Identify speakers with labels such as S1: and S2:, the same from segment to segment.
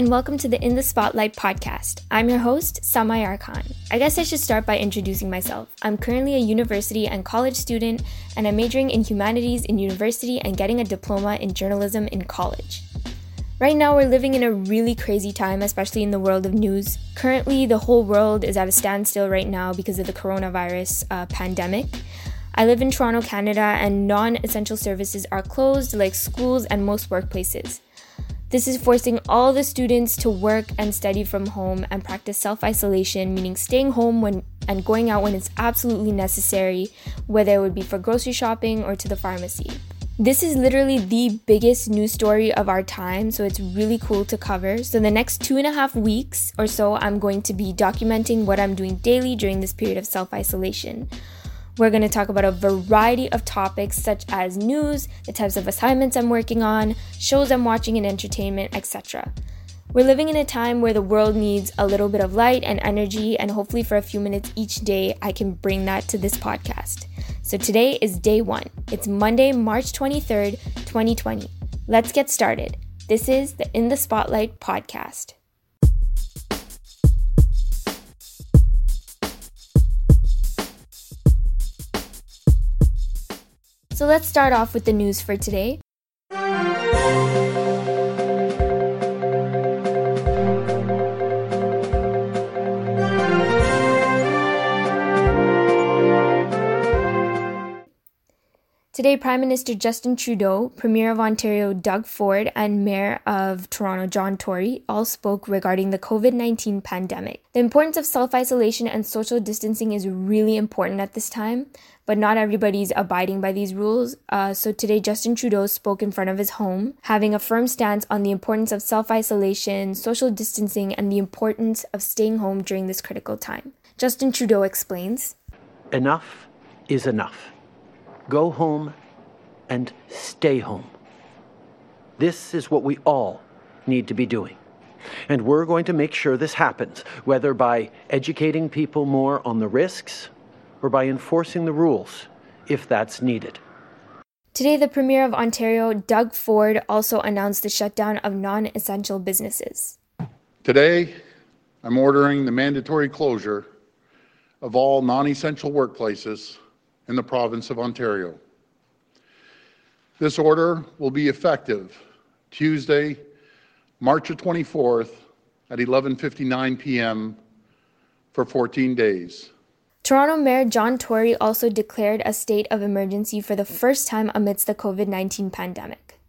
S1: and welcome to the In the Spotlight podcast. I'm your host, Samayar Khan. I guess I should start by introducing myself. I'm currently a university and college student, and I'm majoring in humanities in university and getting a diploma in journalism in college. Right now, we're living in a really crazy time, especially in the world of news. Currently, the whole world is at a standstill right now because of the coronavirus uh, pandemic. I live in Toronto, Canada, and non essential services are closed, like schools and most workplaces. This is forcing all the students to work and study from home and practice self isolation, meaning staying home when and going out when it's absolutely necessary, whether it would be for grocery shopping or to the pharmacy. This is literally the biggest news story of our time, so it's really cool to cover. So, the next two and a half weeks or so, I'm going to be documenting what I'm doing daily during this period of self isolation. We're going to talk about a variety of topics such as news, the types of assignments I'm working on, shows I'm watching, and entertainment, etc. We're living in a time where the world needs a little bit of light and energy, and hopefully, for a few minutes each day, I can bring that to this podcast. So, today is day one. It's Monday, March 23rd, 2020. Let's get started. This is the In the Spotlight podcast. So let's start off with the news for today. Today, Prime Minister Justin Trudeau, Premier of Ontario Doug Ford, and Mayor of Toronto John Tory all spoke regarding the COVID 19 pandemic. The importance of self isolation and social distancing is really important at this time, but not everybody's abiding by these rules. Uh, so today, Justin Trudeau spoke in front of his home, having a firm stance on the importance of self isolation, social distancing, and the importance of staying home during this critical time. Justin Trudeau explains
S2: Enough is enough. Go home and stay home. This is what we all need to be doing. And we're going to make sure this happens, whether by educating people more on the risks or by enforcing the rules if that's needed.
S1: Today, the Premier of Ontario, Doug Ford, also announced the shutdown of non essential businesses.
S3: Today, I'm ordering the mandatory closure of all non essential workplaces in the province of Ontario. This order will be effective Tuesday, March 24th at 11:59 p.m. for 14 days.
S1: Toronto Mayor John Tory also declared a state of emergency for the first time amidst the COVID 19 pandemic.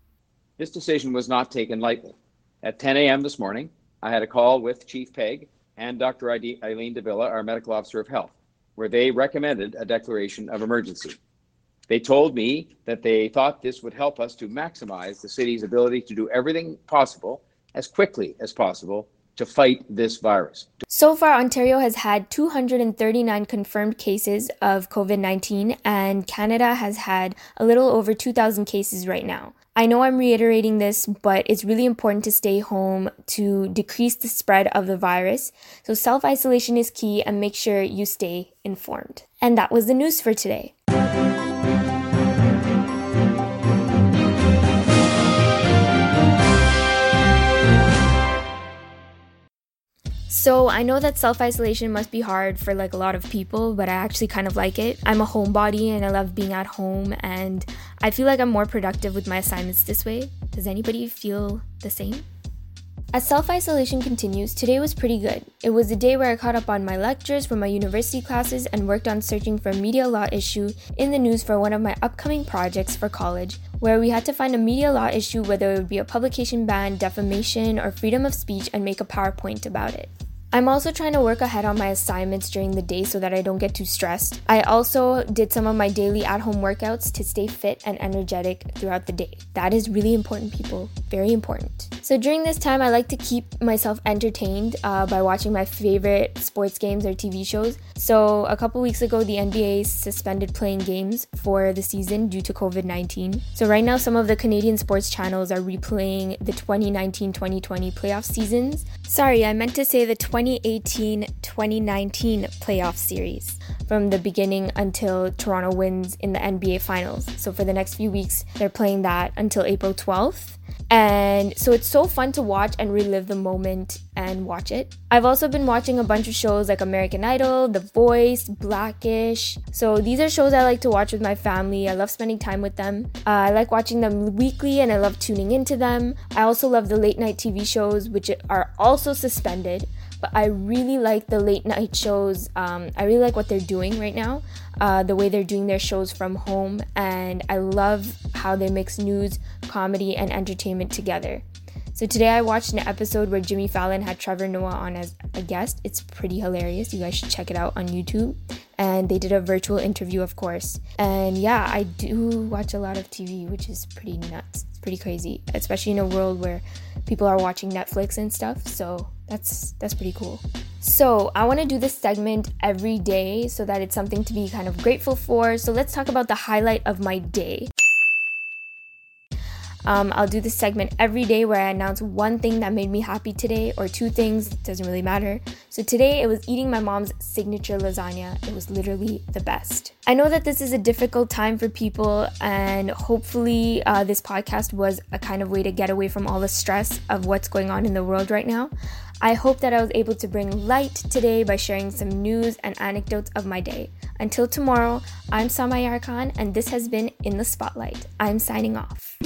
S4: This decision was not taken lightly. At 10 a.m. this morning, I had a call with Chief Pegg and Dr. Eileen de Villa, our medical officer of health where they recommended a declaration of emergency. They told me that they thought this would help us to maximize the city's ability to do everything possible as quickly as possible to fight this virus.
S1: So far, Ontario has had 239 confirmed cases of COVID 19, and Canada has had a little over 2,000 cases right now. I know I'm reiterating this, but it's really important to stay home to decrease the spread of the virus. So, self isolation is key and make sure you stay informed. And that was the news for today. So I know that self isolation must be hard for like a lot of people, but I actually kind of like it. I'm a homebody and I love being at home, and I feel like I'm more productive with my assignments this way. Does anybody feel the same? As self isolation continues, today was pretty good. It was a day where I caught up on my lectures from my university classes and worked on searching for a media law issue in the news for one of my upcoming projects for college, where we had to find a media law issue, whether it would be a publication ban, defamation, or freedom of speech, and make a PowerPoint about it. I'm also trying to work ahead on my assignments during the day so that I don't get too stressed. I also did some of my daily at home workouts to stay fit and energetic throughout the day. That is really important, people. Very important. So during this time, I like to keep myself entertained uh, by watching my favorite sports games or TV shows. So a couple weeks ago, the NBA suspended playing games for the season due to COVID 19. So right now, some of the Canadian sports channels are replaying the 2019 2020 playoff seasons. Sorry, I meant to say the 20 2018 2019 playoff series from the beginning until Toronto wins in the NBA Finals. So, for the next few weeks, they're playing that until April 12th. And so it's so fun to watch and relive the moment and watch it. I've also been watching a bunch of shows like American Idol, The Voice, Blackish. So these are shows I like to watch with my family. I love spending time with them. Uh, I like watching them weekly and I love tuning into them. I also love the late night TV shows, which are also suspended but I really like the late night shows. Um, I really like what they're doing right now, uh, the way they're doing their shows from home, and I love how they mix news, comedy, and entertainment together. So today I watched an episode where Jimmy Fallon had Trevor Noah on as a guest. It's pretty hilarious. You guys should check it out on YouTube. And they did a virtual interview, of course. And yeah, I do watch a lot of TV, which is pretty nuts. It's pretty crazy, especially in a world where people are watching Netflix and stuff. So that's that's pretty cool. So, I want to do this segment every day so that it's something to be kind of grateful for. So, let's talk about the highlight of my day. Um, I'll do this segment every day where I announce one thing that made me happy today or two things, doesn't really matter. So today it was eating my mom's signature lasagna. It was literally the best. I know that this is a difficult time for people, and hopefully, uh, this podcast was a kind of way to get away from all the stress of what's going on in the world right now. I hope that I was able to bring light today by sharing some news and anecdotes of my day. Until tomorrow, I'm Sama Yarkhan, and this has been In the Spotlight. I'm signing off.